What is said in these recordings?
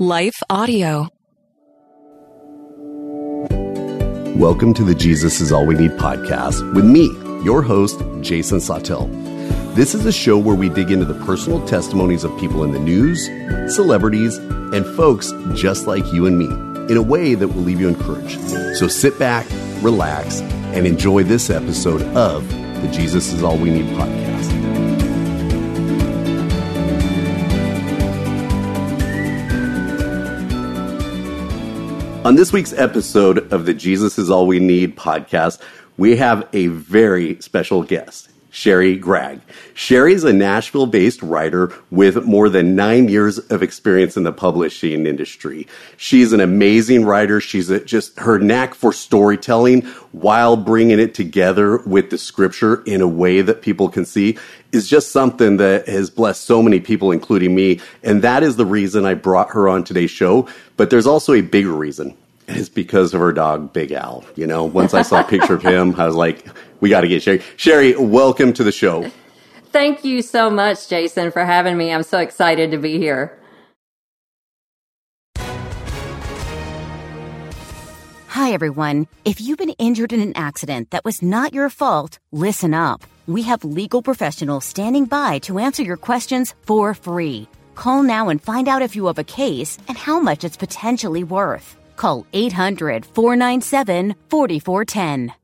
Life Audio. Welcome to the Jesus is All We Need podcast with me, your host, Jason Sawtell. This is a show where we dig into the personal testimonies of people in the news, celebrities, and folks just like you and me in a way that will leave you encouraged. So sit back, relax, and enjoy this episode of the Jesus is All We Need podcast. On this week's episode of the Jesus is All We Need podcast, we have a very special guest. Sherri Gragg. Sherri is a Nashville based writer with more than nine years of experience in the publishing industry. She's an amazing writer. She's a, just her knack for storytelling while bringing it together with the scripture in a way that people can see is just something that has blessed so many people, including me. And that is the reason I brought her on today's show. But there's also a bigger reason. It's because of her dog, Big Al. You know, once I saw a picture of him, I was like, we got to get Sherri. Sherri, welcome to the show. Thank you so much, Jason, for having me. I'm so excited to be here. Hi, everyone. If you've been injured in an accident that was not your fault, listen up. We have legal professionals standing by to answer your questions for free. Call now and find out if you have a case and how much it's potentially worth. Call 800 497 4410.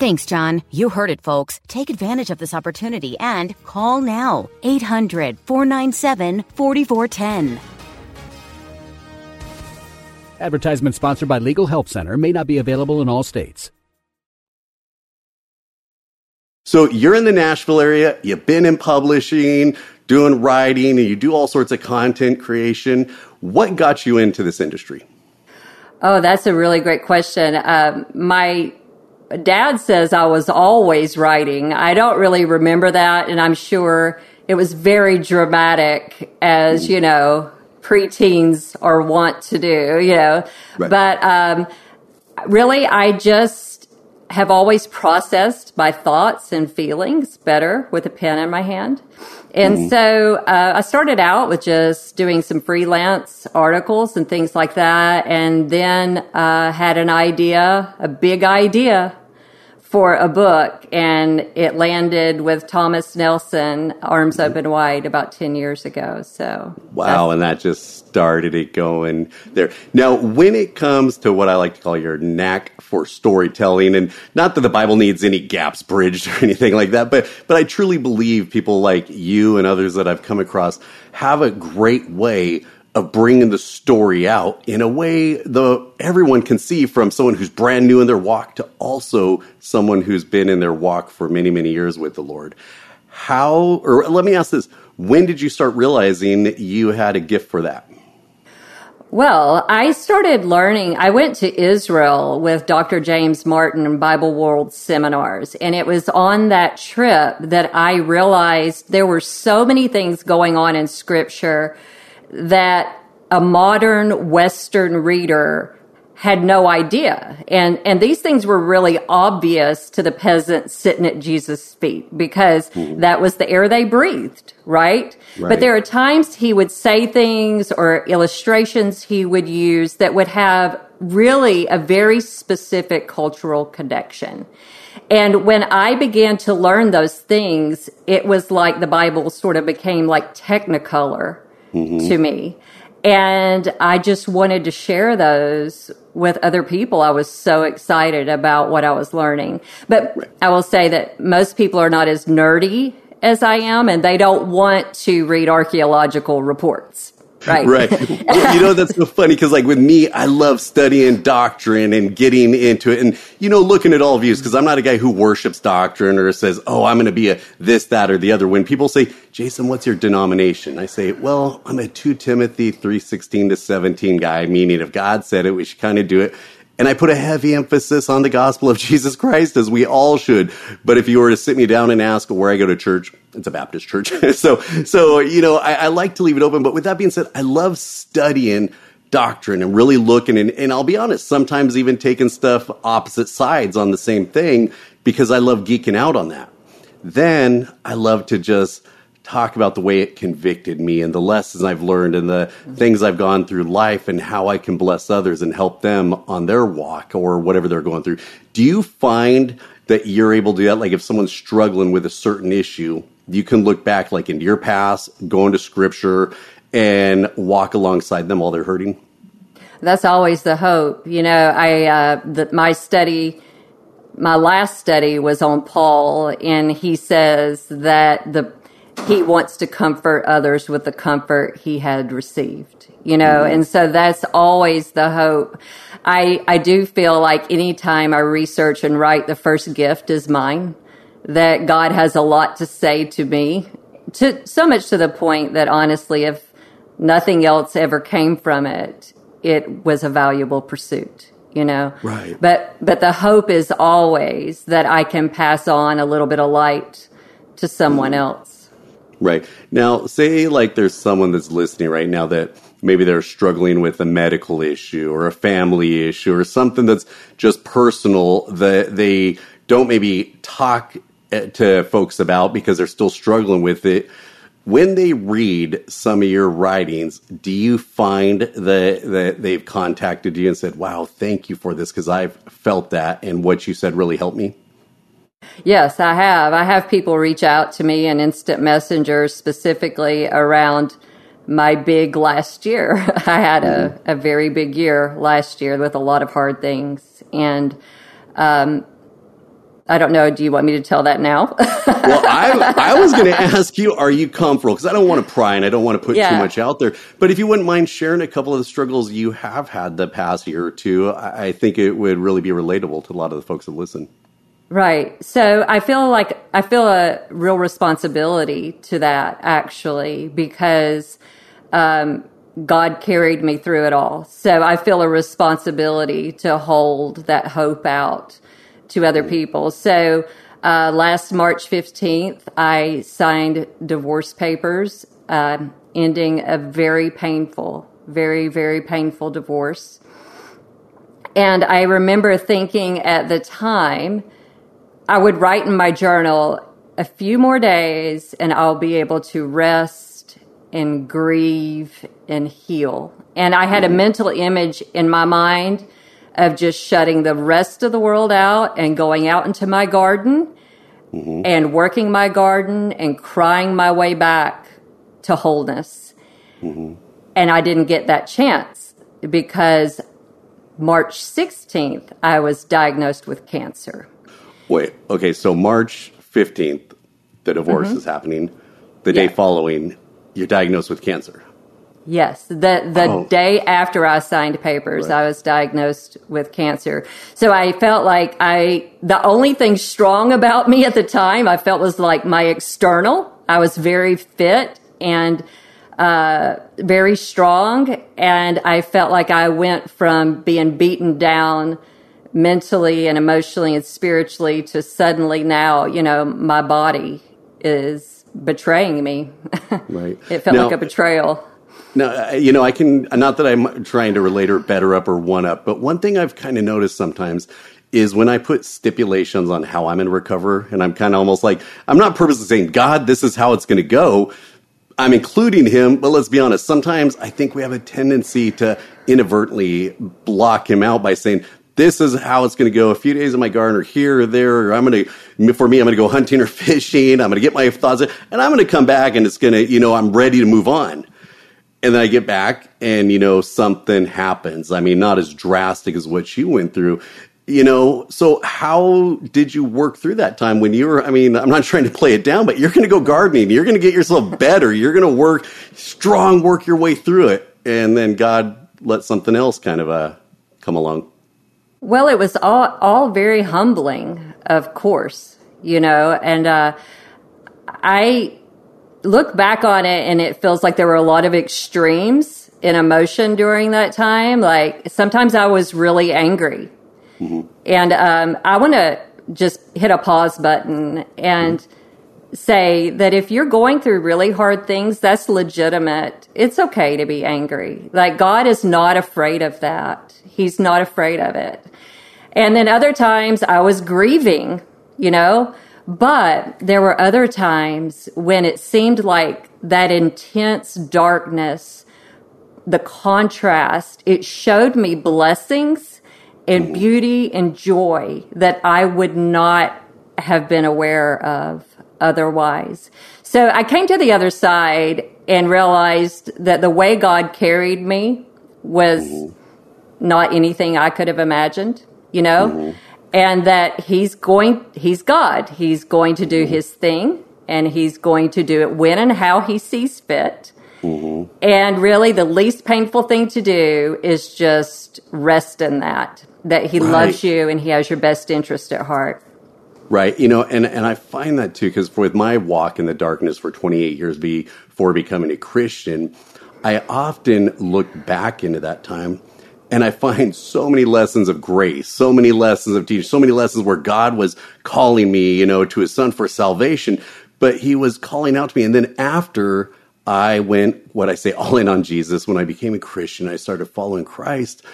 Thanks, John. You heard it, folks. Take advantage of this opportunity and call now 800 497 4410. Advertisement sponsored by Legal Help Center may not be available in all states. So you're in the Nashville area, you've been in publishing, doing writing, and you do all sorts of content creation. What got you into this industry? Oh, that's a really great question. Um, my dad says I was always writing. I don't really remember that, and I'm sure it was very dramatic, as you know, preteens are want to do, you know. Right. But um, really, I just have always processed my thoughts and feelings better with a pen in my hand. And mm-hmm. so uh, I started out with just doing some freelance articles and things like that, and then uh, had an idea, a big idea for a book and it landed with Thomas Nelson, Arms Open Wide, about 10 years ago. So, wow. And that just started it going there. Now, when it comes to what I like to call your knack for storytelling, and not that the Bible needs any gaps bridged or anything like that, but, but I truly believe people like you and others that I've come across have a great way of bringing the story out in a way the everyone can see from someone who's brand new in their walk to also someone who's been in their walk for many many years with the Lord. How or let me ask this, when did you start realizing you had a gift for that? Well, I started learning. I went to Israel with Dr. James Martin and Bible World seminars. And it was on that trip that I realized there were so many things going on in scripture that a modern Western reader had no idea. And, and these things were really obvious to the peasants sitting at Jesus' feet because mm-hmm. that was the air they breathed, right? right? But there are times he would say things or illustrations he would use that would have really a very specific cultural connection. And when I began to learn those things, it was like the Bible sort of became like technicolor mm-hmm. to me. And I just wanted to share those with other people. I was so excited about what I was learning. But I will say that most people are not as nerdy as I am, and they don't want to read archaeological reports. Right. Right. Well, you know, that's so funny because, like, with me, I love studying doctrine and getting into it and, you know, looking at all views because I'm not a guy who worships doctrine or says, oh, I'm going to be a this, that, or the other. When people say, Jason, what's your denomination? I say, well, I'm a 2 Timothy 316 to 17 guy, meaning if God said it, we should kind of do it. And I put a heavy emphasis on the gospel of Jesus Christ, as we all should. But if you were to sit me down and ask where I go to church, it's a Baptist church. so, so, you know, I, I like to leave it open. But with that being said, I love studying doctrine and really looking and, and I'll be honest, sometimes even taking stuff opposite sides on the same thing because I love geeking out on that. Then I love to just talk about the way it convicted me and the lessons I've learned and the things I've gone through life and how I can bless others and help them on their walk or whatever they're going through. Do you find that you're able to do that? Like if someone's struggling with a certain issue, you can look back like into your past, go into scripture and walk alongside them while they're hurting? That's always the hope. You know, I, uh, the, my study, my last study was on Paul, and he says that the he wants to comfort others with the comfort he had received. You know, mm-hmm. and so that's always the hope. I I do feel like anytime I research and write, the first gift is mine. That God has a lot to say to me, to so much to the point that honestly, if nothing else ever came from it, it was a valuable pursuit you know right but but the hope is always that i can pass on a little bit of light to someone mm-hmm. else right now say like there's someone that's listening right now that maybe they're struggling with a medical issue or a family issue or something that's just personal that they don't maybe talk eh, to folks about because they're still struggling with it when they read some of your writings, do you find that, that they've contacted you and said, wow, thank you for this because I've felt that and what you said really helped me? Yes, I have. I have people reach out to me in instant messenger specifically around my big last year. I had a, mm-hmm. a very big year last year with a lot of hard things. And um, I don't know. Do you want me to tell that now? well, I, I was going to ask you, are you comfortable? Because I don't want to pry and I don't want to put yeah. too much out there. But if you wouldn't mind sharing a couple of the struggles you have had the past year or two, I, I think it would really be relatable to a lot of the folks that listen. Right. So I feel like I feel a real responsibility to that actually because um, God carried me through it all. So I feel a responsibility to hold that hope out to other people. So uh, last March 15th, I signed divorce papers, uh, ending a very painful, very, very painful divorce. And I remember thinking at the time, I would write in my journal a few more days and I'll be able to rest and grieve and heal. And I had a mental image in my mind of just shutting the rest of the world out and going out into my garden mm-hmm. and working my garden and crying my way back to wholeness. Mm-hmm. And I didn't get that chance because March 16th, I was diagnosed with cancer. Wait, okay, so March 15th, the divorce mm-hmm. is happening. The yeah. day following, you're diagnosed with cancer. Yes, the the oh. day after I signed papers, right. I was diagnosed with cancer. So I felt like I the only thing strong about me at the time I felt was like my external. I was very fit and uh, very strong, and I felt like I went from being beaten down mentally and emotionally and spiritually to suddenly now, you know, my body is betraying me. Right. it felt now, like a betrayal. Now, uh, you know, I can, not that I'm trying to relate or better up or one up, but one thing I've kind of noticed sometimes is when I put stipulations on how I'm going to recover, and I'm kind of almost like, I'm not purposely saying, God, this is how it's going to go. I'm including him, but let's be honest, sometimes I think we have a tendency to inadvertently block him out by saying, this is how it's going to go. A few days in my garden or here or there, or I'm going to, for me, I'm going to go hunting or fishing. I'm going to get my thoughts, and I'm going to come back and it's going to, you know, I'm ready to move on and then I get back and, you know, something happens. I mean, not as drastic as what you went through, you know. So, how did you work through that time when you were? I mean, I'm not trying to play it down, but you're going to go gardening. You're going to get yourself better. You're going to work strong, work your way through it. And then God let something else kind of uh, come along. Well, it was all, all very humbling, of course, you know, and uh, I look back on it and it feels like there were a lot of extremes in emotion during that time. Like sometimes I was really angry. Mm-hmm. And um, I want to just hit a pause button and mm-hmm. say that if you're going through really hard things, that's legitimate. It's okay to be angry. Like God is not afraid of that. He's not afraid of it. And then other times I was grieving, you know, but there were other times when it seemed like that intense darkness, the contrast, it showed me blessings and beauty and joy that I would not have been aware of otherwise. So I came to the other side and realized that the way God carried me was not anything I could have imagined, you know? Mm-hmm and that he's going, he's God. He's going to do his thing and he's going to do it when and how he sees fit. Mm-hmm. And really, the least painful thing to do is just rest in that, that he right. loves you and he has your best interest at heart. Right. You know, and, and I find that too, because with my walk in the darkness for 28 years before becoming a Christian, I often look back into that time and I find so many lessons of grace, so many lessons of teaching, so many lessons where God was calling me, you know, to his son for salvation, but he was calling out to me. And then after I went, what I say, all in on Jesus, when I became a Christian, I started following Christ,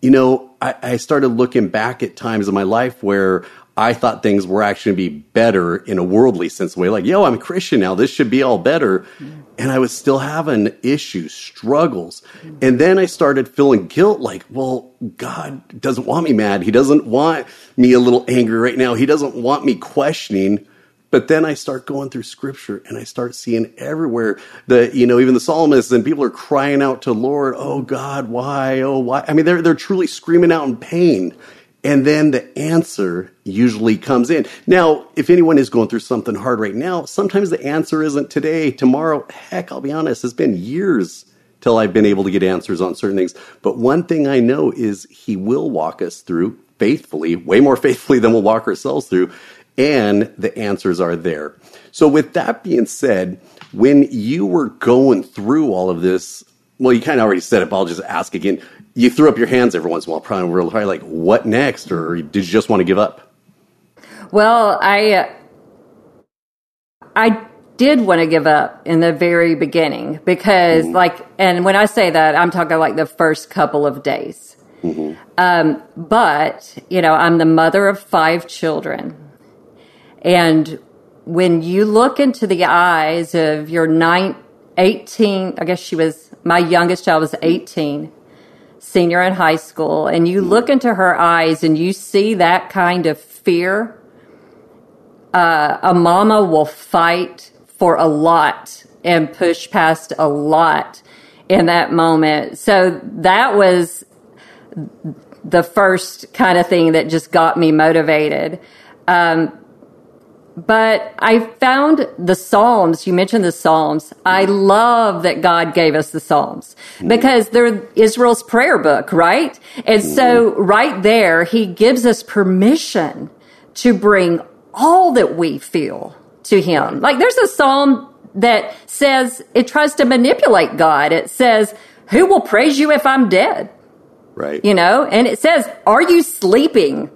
you know, I, I started looking back at times in my life where I thought things were actually be better in a worldly sense way. Like, yo, I'm a Christian now. This should be all better. Mm. And I was still having issues, struggles. Mm. And then I started feeling guilt like, well, God doesn't want me mad. He doesn't want me a little angry right now. He doesn't want me questioning. But then I start going through scripture and I start seeing everywhere that, you know, even the psalmists and people are crying out to Lord, oh God, why? Oh, why? I mean, they're, they're truly screaming out in pain. And then the answer usually comes in. Now, if anyone is going through something hard right now, sometimes the answer isn't today, tomorrow. Heck, I'll be honest, it's been years till I've been able to get answers on certain things. But one thing I know is He will walk us through faithfully, way more faithfully than we'll walk ourselves through, and the answers are there. So, with that being said, when you were going through all of this, well, you kind of already said it, but I'll just ask again you threw up your hands every once in a while, probably real high, like, what next? Or did you just want to give up? Well, I, I did want to give up in the very beginning because, mm-hmm. like, and when I say that, I'm talking like the first couple of days. Mm-hmm. Um, but, you know, I'm the mother of five children. And when you look into the eyes of your nine, 18, I guess she was, my youngest child was 18 senior in high school, and you look into her eyes and you see that kind of fear, uh, a mama will fight for a lot and push past a lot in that moment. So that was the first kind of thing that just got me motivated. Um, but I found the Psalms. You mentioned the Psalms. I love that God gave us the Psalms because they're Israel's prayer book, right? And so right there, he gives us permission to bring all that we feel to him. Like there's a Psalm that says it tries to manipulate God. It says, who will praise you if I'm dead? Right. You know, and it says, are you sleeping?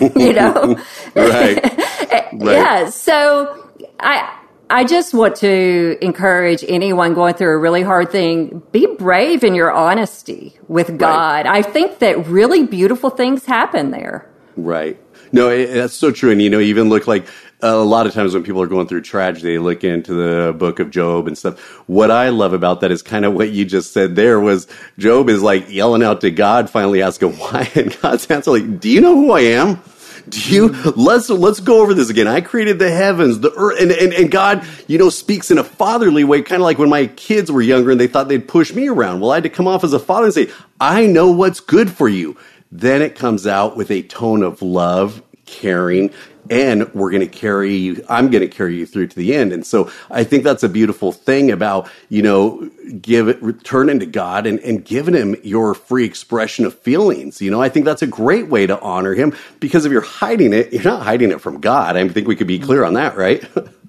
you know? right. right. Yeah. So I, I just want to encourage anyone going through a really hard thing, be brave in your honesty with God. Right. I think that really beautiful things happen there. Right. No, it, that's so true. And, you know, even look like a lot of times when people are going through tragedy, they look into the book of Job and stuff. What I love about that is kind of what you just said there was Job is like yelling out to God, finally asking why. And God's answer like, do you know who I am? Do you let's let's go over this again. I created the heavens, the earth, and, and, and God, you know, speaks in a fatherly way, kind of like when my kids were younger and they thought they'd push me around. Well, I had to come off as a father and say, I know what's good for you. Then it comes out with a tone of love, caring, and we're going to carry you i'm going to carry you through to the end. And so i think that's a beautiful thing about you know give it returning to god and, and giving him your free expression of feelings you know? I think that's a great way to honor him because if you're hiding it you're not hiding it from god. I think we could be clear on that right?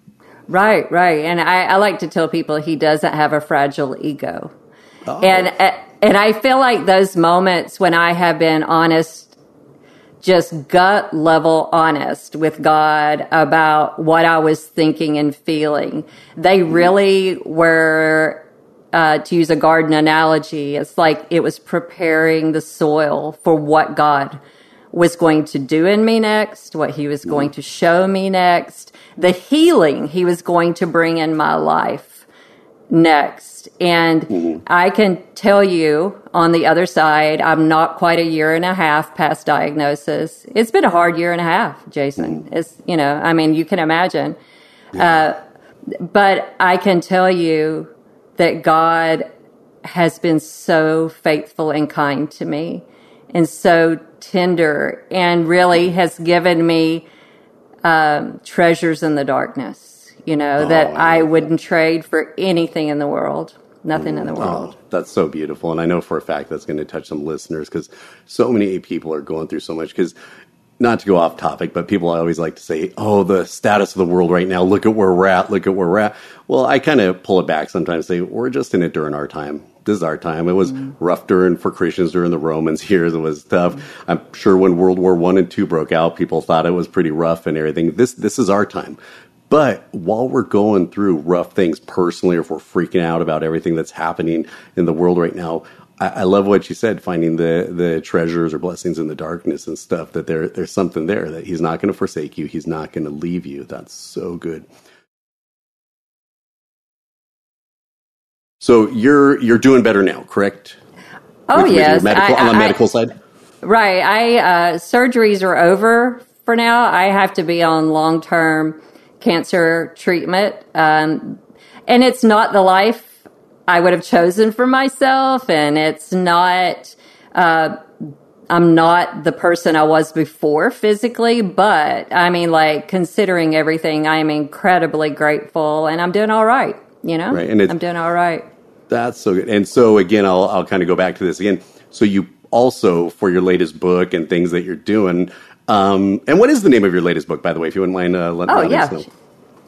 Right right. And I, I like to tell people he doesn't have a fragile ego. Oh. And and I feel like those moments when I have been honest, just gut level honest with God about what I was thinking and feeling, they mm-hmm. really were. Uh, to use a garden analogy, it's like it was preparing the soil for what God was going to do in me next, what he was mm-hmm. going to show me next, the healing he was going to bring in my life next. And mm-hmm. I can tell you on the other side, I'm not quite a year and a half past diagnosis. It's been a hard year and a half, Jason. Mm-hmm. It's, you know, I mean, you can imagine. Yeah. Uh, but I can tell you that God has been so faithful and kind to me and so tender and really has given me um, treasures in the darkness, you know, oh, that I wouldn't trade for anything in the world. Nothing in the world. Oh, that's so beautiful. And I know for a fact that's going to touch some listeners because so many people are going through so much. Because, not to go off topic, but people always like to say, oh, the status of the world right now, look at where we're at, look at where we're at. Well, I kind of pull it back sometimes say, we're just in it during our time this is our time. It was mm. rough during for Christians during the Romans years. It was tough. Mm. I'm sure when World War One and Two broke out, people thought it was pretty rough and everything. This this is our time. But while we're going through rough things personally, or if we're freaking out about everything that's happening in the world right now, I, I love what you said, finding the the treasures or blessings in the darkness and stuff. That there there's something there that He's not going to forsake you. He's not going to leave you. That's so good. So you're you're doing better now, correct? Oh with, yes, with medical, I, on the medical side. Right. I uh, surgeries are over for now. I have to be on long term cancer treatment, um, and it's not the life I would have chosen for myself, and it's not. Uh, I'm not the person I was before physically, but I mean, like considering everything, I am incredibly grateful, and I'm doing all right. You know, right. and I'm doing all right. That's so good. And so again, I'll I'll kind of go back to this again. So you also for your latest book and things that you're doing. Um, and what is the name of your latest book, by the way, if you wouldn't mind? Uh, let, oh yeah, know.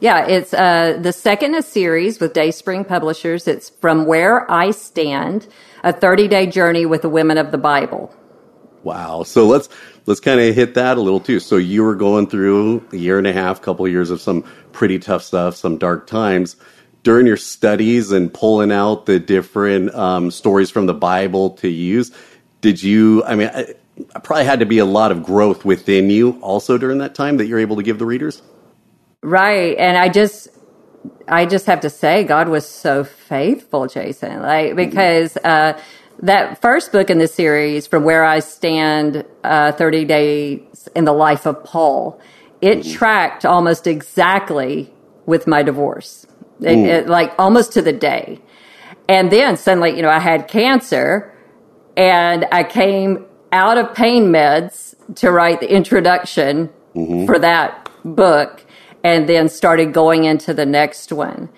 yeah. It's uh, the second in a series with Dayspring Publishers. It's from where I stand, a 30 day journey with the women of the Bible. Wow. So let's let's kind of hit that a little too. So you were going through a year and a half, couple of years of some pretty tough stuff, some dark times during your studies and pulling out the different um, stories from the Bible to use, did you? I mean, I probably had to be a lot of growth within you also during that time that you're able to give the readers. Right, and I just I just have to say, God was so faithful, Jason. Like mm-hmm. because uh, that first book in the series, from where I stand, uh, thirty days in the life of Paul, it mm-hmm. tracked almost exactly with my divorce it, it, like almost to the day. And then suddenly, you know, I had cancer and I came out of pain meds to write the introduction mm-hmm. for that book and then started going into the next one.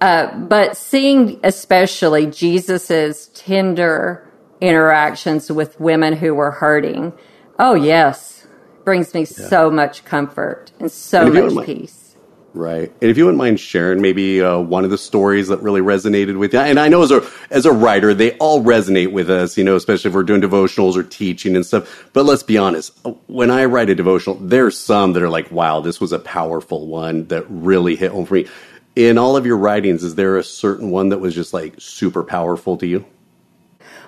Uh, but seeing especially Jesus's tender interactions with women who were hurting, oh yes, brings me yeah. so much comfort and so and much peace. Right. And if you wouldn't mind sharing maybe uh, one of the stories that really resonated with you. And I know as a as a writer, they all resonate with us, you know, especially if we're doing devotionals or teaching and stuff. But let's be honest, when I write a devotional, there's some that are like, wow, this was a powerful one that really hit home for me. In all of your writings, is there a certain one that was just like super powerful to you?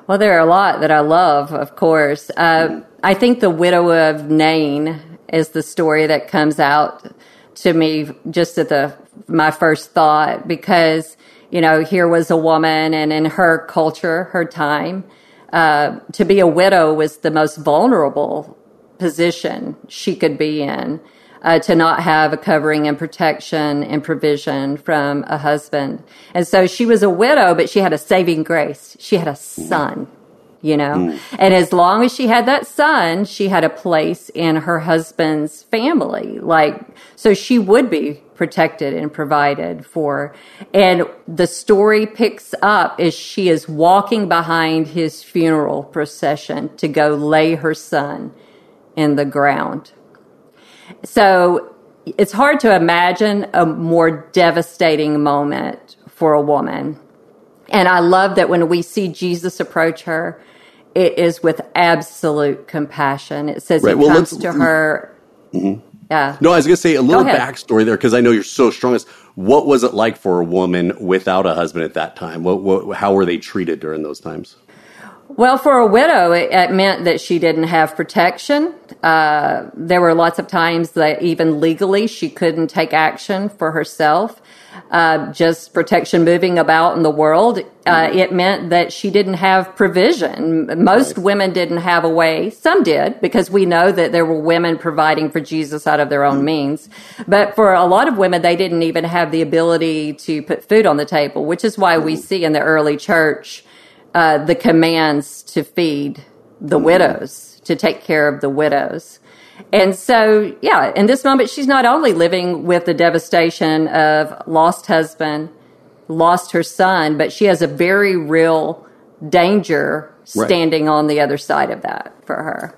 Well, there are a lot that I love, of course. Uh, mm. I think The Widow of Nain is the story that comes out to me just at the my first thought because you know here was a woman and in her culture her time uh, to be a widow was the most vulnerable position she could be in uh, to not have a covering and protection and provision from a husband. And so she was a widow but she had a saving grace. She had a son you know? Mm. And as long as she had that son, she had a place in her husband's family. Like, so she would be protected and provided for. And the story picks up as she is walking behind his funeral procession to go lay her son in the ground. So it's hard to imagine a more devastating moment for a woman And I love that when we see Jesus approach her, it is with absolute compassion. It says right. he well, comes to her. Mm-hmm. Yeah. No, I was going to say a little backstory there because I know you're so strong. What was it like for a woman without a husband at that time? What, what, how were they treated during those times? Well, for a widow, it, it meant that she didn't have protection. Uh, there were lots of times that even legally she couldn't take action for herself. Uh, just protection moving about in the world. Uh, it meant that she didn't have provision. Most right. women didn't have a way. Some did because we know that there were women providing for Jesus out of their own means. But for a lot of women, they didn't even have the ability to put food on the table, which is why we see in the early church uh, the commands to feed the widows, to take care of the widows. And so, yeah, in this moment, she's not only living with the devastation of lost husband, lost her son, but she has a very real danger standing right. on the other side of that for her.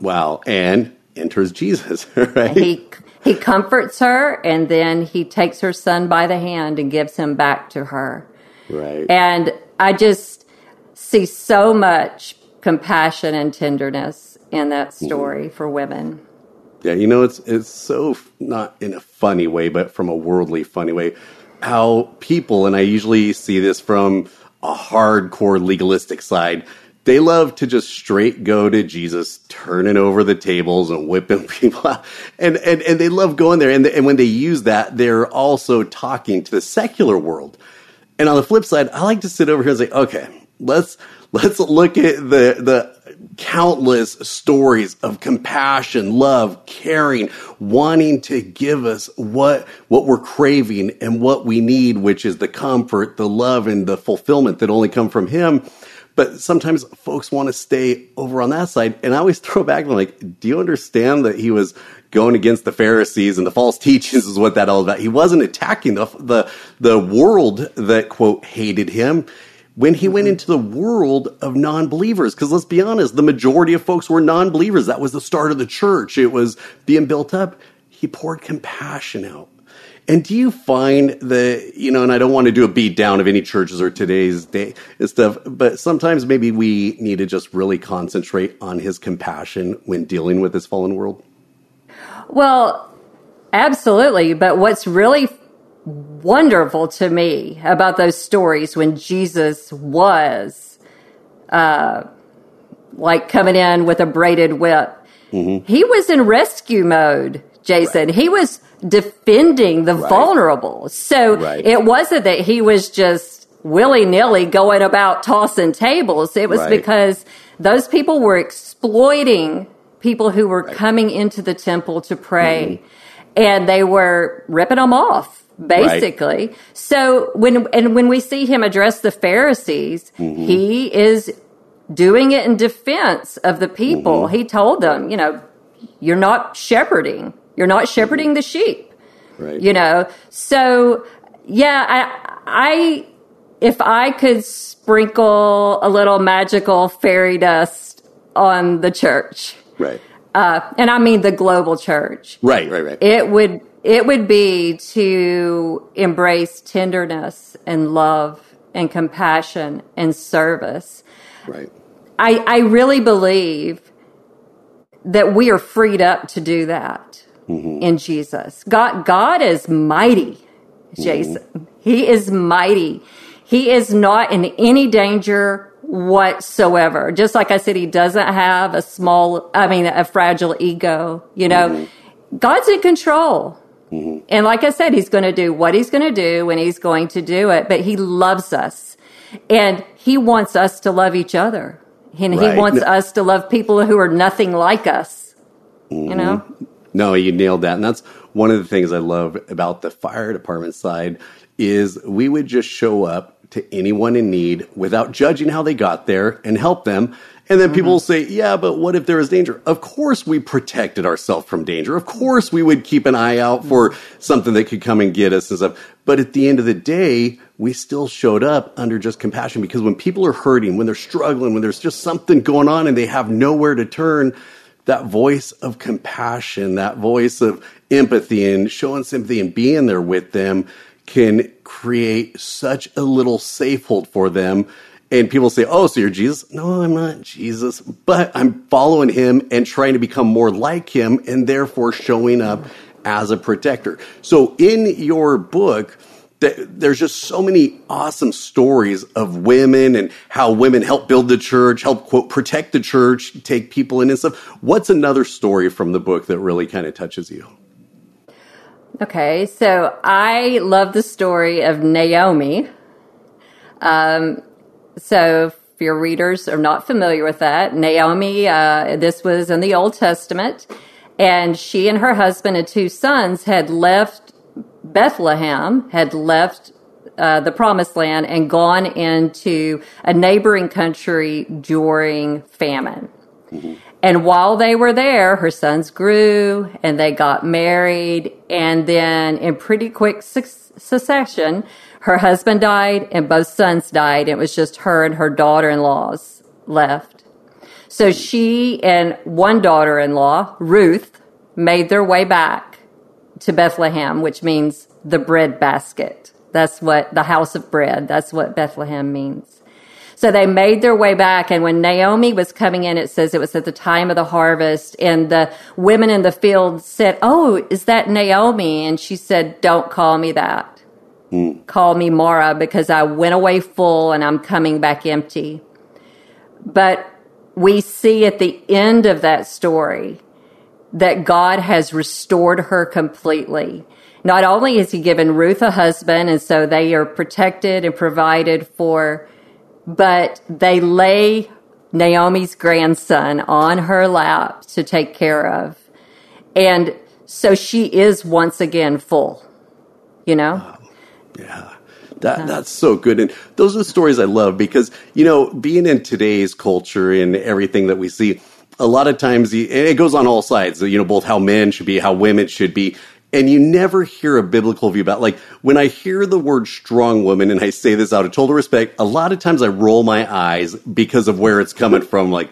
Wow. And enters Jesus, right? He, he comforts her and then he takes her son by the hand and gives him back to her. Right. And I just see so much compassion and tenderness in that mm-hmm. story for women. Yeah, you know, it's it's so not in a funny way, but from a worldly funny way. How people, and I usually see this from a hardcore legalistic side, they love to just straight go to Jesus, turning over the tables and whipping people out. And, and, and they love going there. And, and when they use that, they're also talking to the secular world. And on the flip side, I like to sit over here and say, okay, let's, let's look at the, the countless stories of compassion, love, caring, wanting to give us what, what we're craving and what we need, which is the comfort, the love, and the fulfillment that only come from Him. But sometimes folks want to stay over on that side. And I always throw back and like, do you understand that he was going against the Pharisees and the false teachings is what that all about? He wasn't attacking the, the, the world that quote hated him when he went mm-hmm. into the world of non-believers. Because let's be honest the majority of folks were non-believers. That was the start of the church. It was being built up. He poured compassion out. And do you find that you know and i don't want to do a beat down of any churches or today's day and stuff but sometimes maybe we need to just really concentrate on his compassion when dealing with this fallen world? Well absolutely. But what's really wonderful to me about those stories when Jesus was uh, like coming in with a braided whip. Mm-hmm. He was in rescue mode, Jason. Right. He was defending the right. vulnerable. So right. it wasn't that he was just willy nilly going about tossing tables. It was because those people were exploiting people who were coming into the temple to pray mm-hmm. and they were ripping them off basically. Right. So when and when we see him address the Pharisees, mm-hmm. he is doing it in defense of the people. Mm-hmm. He told them, you know, you're not shepherding. You're not shepherding the sheep. Right. You know. So yeah, I I if I could sprinkle a little magical fairy dust on the church. Right. Uh, and I mean the global church. Right, right, right. It would it would be to embrace tenderness and love and compassion and service. Right. I, I really believe that we are freed up to do that mm-hmm. in Jesus. God, God is mighty, Jason. Mm-hmm. He is mighty. He is not in any danger whatsoever. Just like I said, he doesn't have a small, I mean, a fragile ego. You know, mm-hmm. God's in control. Mm-hmm. And like I said, he's going to do what he's going to do when he's going to do it, but he loves us and he wants us to love each other. And right. he wants us to love people who are nothing like us. Mm-hmm. You know? No, you nailed that. And that's one of the things I love about the fire department side is we would just show up to anyone in need without judging how they got there and help them and then mm-hmm. people will say, yeah, but what if there is danger? Of course we protected ourselves from danger. Of course we would keep an eye out for something that could come and get us and stuff. But at the end of the day, we still showed up under just compassion because when people are hurting, when they're struggling, when there's just something going on and they have nowhere to turn, that voice of compassion, that voice of empathy and showing sympathy and being there with them can create such a little safe hold for them. And people say, Oh, so you're Jesus? No, I'm not Jesus, but I'm following him and trying to become more like him and therefore showing up as a protector. So in your book, there's just so many awesome stories of women and how women help build the church, help quote protect the church, take people in and stuff. What's another story from the book that really kind of touches you? Okay, so I love the story of Naomi. Um, so if your readers are not familiar with that, Naomi, uh, this was in the Old Testament, and she and her husband and two sons had left Bethlehem had left uh, the promised land and gone into a neighboring country during famine. Mm-hmm. And while they were there, her sons grew and they got married. And then, in pretty quick su- succession, her husband died and both sons died. It was just her and her daughter in laws left. So she and one daughter in law, Ruth, made their way back to Bethlehem, which means the bread basket. That's what the house of bread. That's what Bethlehem means. So they made their way back. And when Naomi was coming in, it says it was at the time of the harvest. And the women in the field said, Oh, is that Naomi? And she said, Don't call me that. Call me Mara because I went away full and I'm coming back empty. But we see at the end of that story that God has restored her completely. Not only has he given Ruth a husband, and so they are protected and provided for, but they lay Naomi's grandson on her lap to take care of. And so she is once again full, you know? Yeah. That, that's so good. And those are the stories I love because, you know, being in today's culture and everything that we see, a lot of times it goes on all sides, you know, both how men should be, how women should be. And you never hear a biblical view about like when I hear the word strong woman and I say this out of total respect, a lot of times I roll my eyes because of where it's coming from. Like,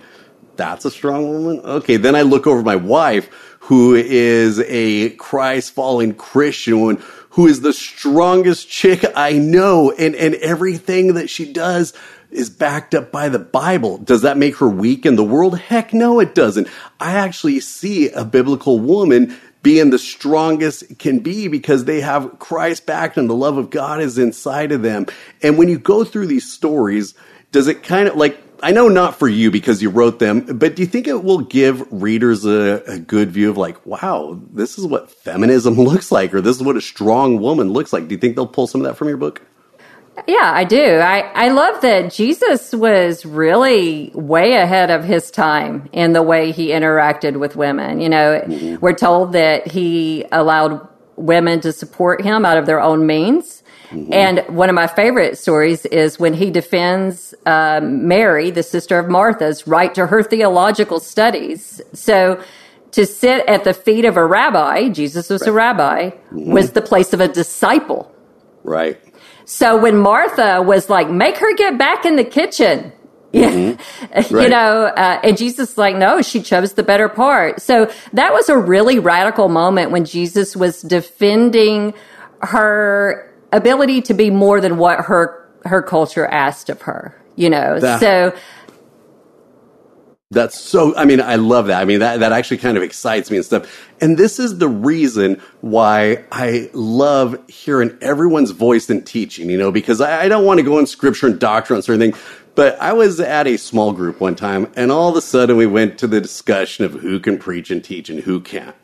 that's a strong woman? Okay. Then I look over my wife who is a Christ following Christian who is the strongest chick I know and, and everything that she does is backed up by the Bible. Does that make her weak in the world? Heck no, it doesn't. I actually see a biblical woman being the strongest can be because they have Christ backed and the love of God is inside of them. And when you go through these stories, does it kind of like, I know not for you because you wrote them, but do you think it will give readers a, a good view of like, wow, this is what feminism looks like, or this is what a strong woman looks like? Do you think they'll pull some of that from your book? Yeah, I do. I, I love that Jesus was really way ahead of his time in the way he interacted with women. You know, mm-hmm. we're told that he allowed women to support him out of their own means. Mm-hmm. And one of my favorite stories is when he defends um, Mary, the sister of Martha's, right to her theological studies. So to sit at the feet of a rabbi, Jesus was right. a rabbi, mm-hmm. was the place of a disciple. Right. So when Martha was like, make her get back in the kitchen, mm-hmm. you know, uh, and Jesus like, no, she chose the better part. So that was a really radical moment when Jesus was defending her ability to be more than what her her culture asked of her. You know, that, so that's so, I mean, I love that. I mean, that, that actually kind of excites me and stuff. And this is the reason why I love hearing everyone's voice in teaching, you know, because I, I don't want to go in scripture and doctrine or anything. But I was at a small group one time and all of a sudden we went to the discussion of who can preach and teach and who can't.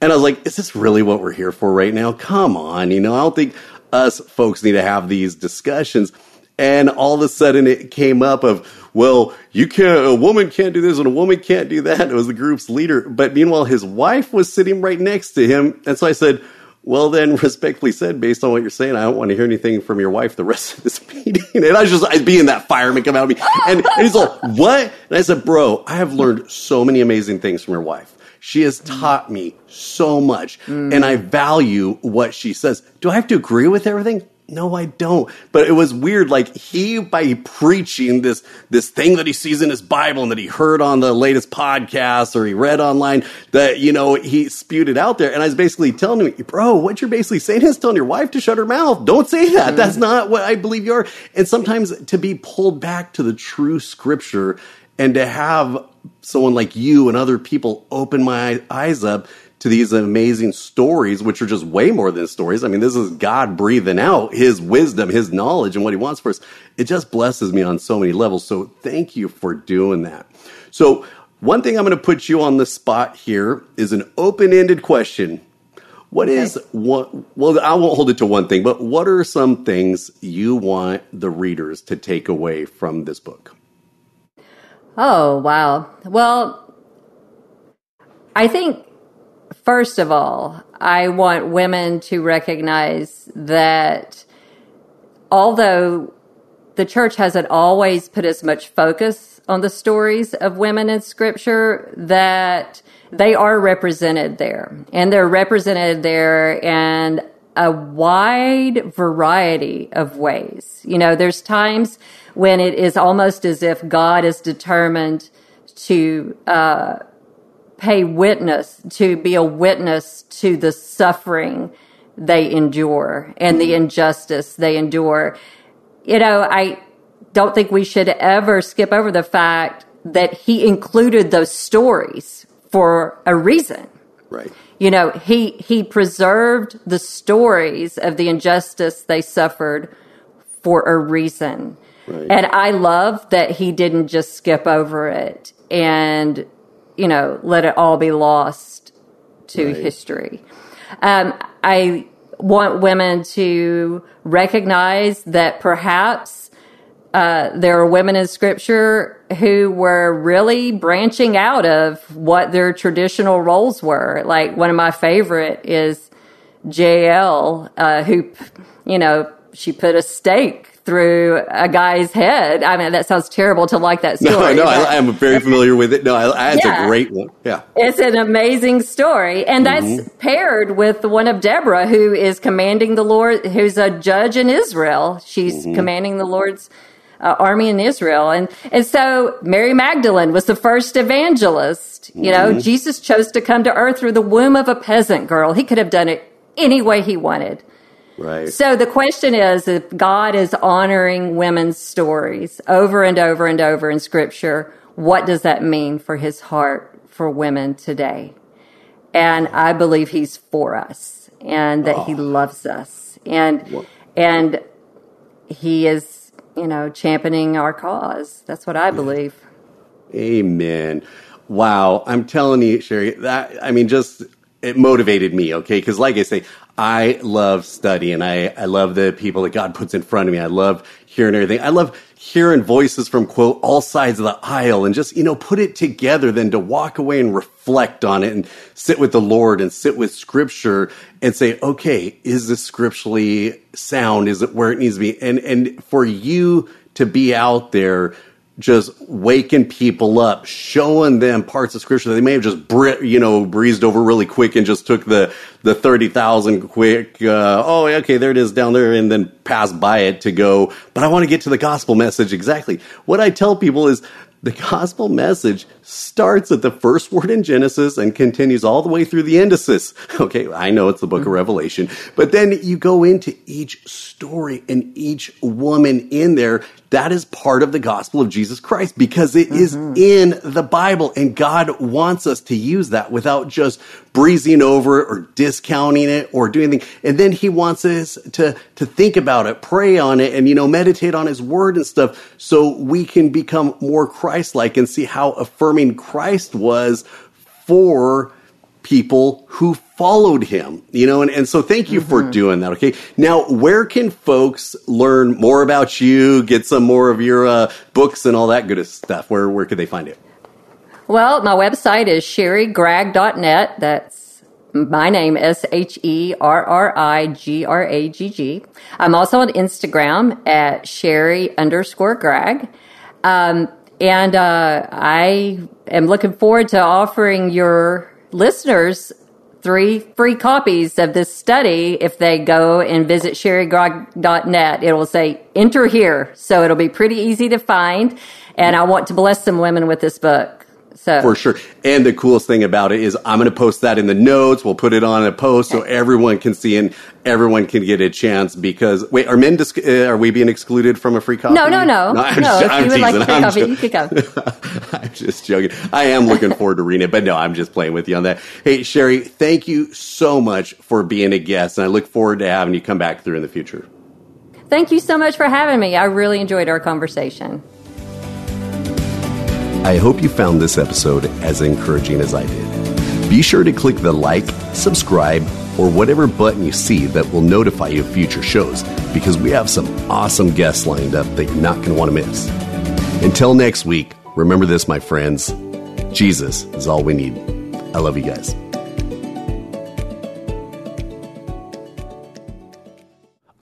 And I was like, is this really what we're here for right now? Come on. You know, I don't think us folks need to have these discussions. And all of a sudden it came up of, well, you can't, a woman can't do this and a woman can't do that. It was the group's leader. But meanwhile, his wife was sitting right next to him. And so I said, well, then, respectfully said, based on what you're saying, I don't want to hear anything from your wife the rest of this meeting. And I was just, I was being that fireman come out of me. And, and he's like, what? And I said, bro, I have learned so many amazing things from your wife. She has taught me so much mm. and I value what she says. Do I have to agree with everything? no, I don't. But it was weird. Like he, by preaching this, this thing that he sees in his Bible and that he heard on the latest podcast or he read online that, you know, he spewed it out there. And I was basically telling him, bro, what you're basically saying is telling your wife to shut her mouth. Don't say that. Mm-hmm. That's not what I believe you are. And sometimes to be pulled back to the true scripture and to have someone like you and other people open my eyes up to these amazing stories, which are just way more than stories. I mean, this is God breathing out his wisdom, his knowledge, and what he wants for us. It just blesses me on so many levels. So thank you for doing that. So, one thing I'm going to put you on the spot here is an open ended question. What okay. is what? Well, I won't hold it to one thing, but what are some things you want the readers to take away from this book? Oh, wow. Well, I think First of all, I want women to recognize that although the church hasn't always put as much focus on the stories of women in scripture, that they are represented there. And they're represented there in a wide variety of ways. You know, there's times when it is almost as if God is determined to uh, pay witness, to be a witness to the suffering they endure and the injustice they endure. You know, I don't think we should ever skip over the fact that he included those stories for a reason. Right. You know, he he preserved the stories of the injustice they suffered for a reason. Right. And I love that he didn't just skip over it and you know, let it all be lost to right. history. Um, I want women to recognize that perhaps uh, there are women in scripture who were really branching out of what their traditional roles were. Like one of my favorite is Jael, uh, who, you know, she put a stake through a guy's head. I mean, that sounds terrible to like that story. No, no, I, am very familiar with it. No, I, that's yeah. a great one. Yeah. It's an amazing story. And that's mm-hmm. paired with the one of Deborah, who is commanding the Lord, who's a judge in Israel. She's mm-hmm. commanding the Lord's uh, army in Israel. And, and so Mary Magdalene was the first evangelist. You know, mm-hmm. Jesus chose to come to earth through the womb of a peasant girl. He could have done it any way he wanted. Right. So the question is if God is honoring women's stories over and over and over in scripture, what does that mean for his heart for women today? And I believe he's for us and that oh. he loves us and what? and he is, you know, championing our cause. That's what I believe. Amen. Wow. I'm telling you, Sherri, that I mean just it motivated me, okay? Because, like I say, I love study and I, I love the people that God puts in front of me. I love hearing everything. I love hearing voices from, quote, all sides of the aisle and just, you know, put it together, then to walk away and reflect on it and sit with the Lord and sit with scripture and say, okay, is this scripturally sound? Is it where it needs to be? And, and for you to be out there, just waking people up, showing them parts of scripture that they may have just you know breezed over really quick and just took the the thirty thousand quick. Uh, oh, okay, there it is down there, and then passed by it to go. But I want to get to the gospel message exactly. What I tell people is the gospel message starts at the first word in Genesis and continues all the way through the endosis. Okay, I know it's the book of Revelation, but then you go into each story and each woman in there. That is part of the gospel of Jesus Christ because it mm-hmm. is in the Bible and God wants us to use that without just breezing over it or discounting it or doing anything. And then he wants us to, to think about it, pray on it and, you know, meditate on his word and stuff so we can become more Christ-like and see how affirming Christ was for people who followed him you know and, and so thank you mm-hmm. for doing that okay now where can folks learn more about you get some more of your uh, books and all that good stuff where where could they find it well my website is sherrigragg.net that's my name S H E R R I G R A G G. I'm also on Instagram at Sherri underscore Gragg. Um, and uh, I am looking forward to offering your listeners three free copies of this study if they go and visit sherrigragg.net. It'll say enter here. So it'll be pretty easy to find. And I want to bless some women with this book. So For sure. And the coolest thing about it is I'm going to post that in the notes. We'll put it on a post so everyone can see and everyone can get a chance because wait, are men dis- uh, are we being excluded from a free copy? no, no, no, no. I'm if just- I'm you would like a free I'm jo- you could go. I'm just joking. I am looking forward to reading it, but no, I'm just playing with you on that. Hey, Sherri, thank you so much for being a guest, and I look forward to having you come back through in the future. Thank you so much for having me. I really enjoyed our conversation. I hope you found this episode as encouraging as I did. Be sure to click the like, subscribe, or whatever button you see that will notify you of future shows because we have some awesome guests lined up that you're not going to want to miss. Until next week, remember this, my friends Jesus is all we need. I love you guys.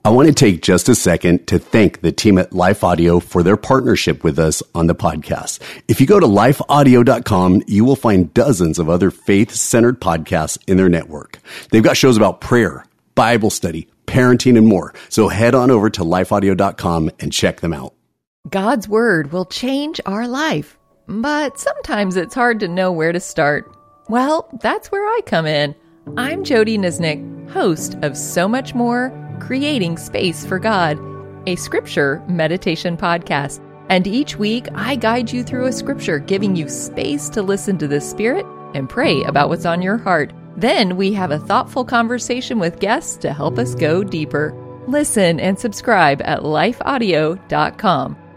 I want to take just a second to thank the team at Life Audio for their partnership with us on the podcast. If you go to lifeaudio.com, you will find dozens of other faith centered podcasts in their network. They've got shows about prayer, Bible study, parenting, and more. So head on over to lifeaudio.com and check them out. God's Word will change our life, but sometimes it's hard to know where to start. Well, that's where I come in. I'm Jodie Niznik, host of So Much More Creating Space for God, a scripture meditation podcast. And each week, I guide you through a scripture, giving you space to listen to the Spirit and pray about what's on your heart. Then we have a thoughtful conversation with guests to help us go deeper. Listen and subscribe at lifeaudio.com.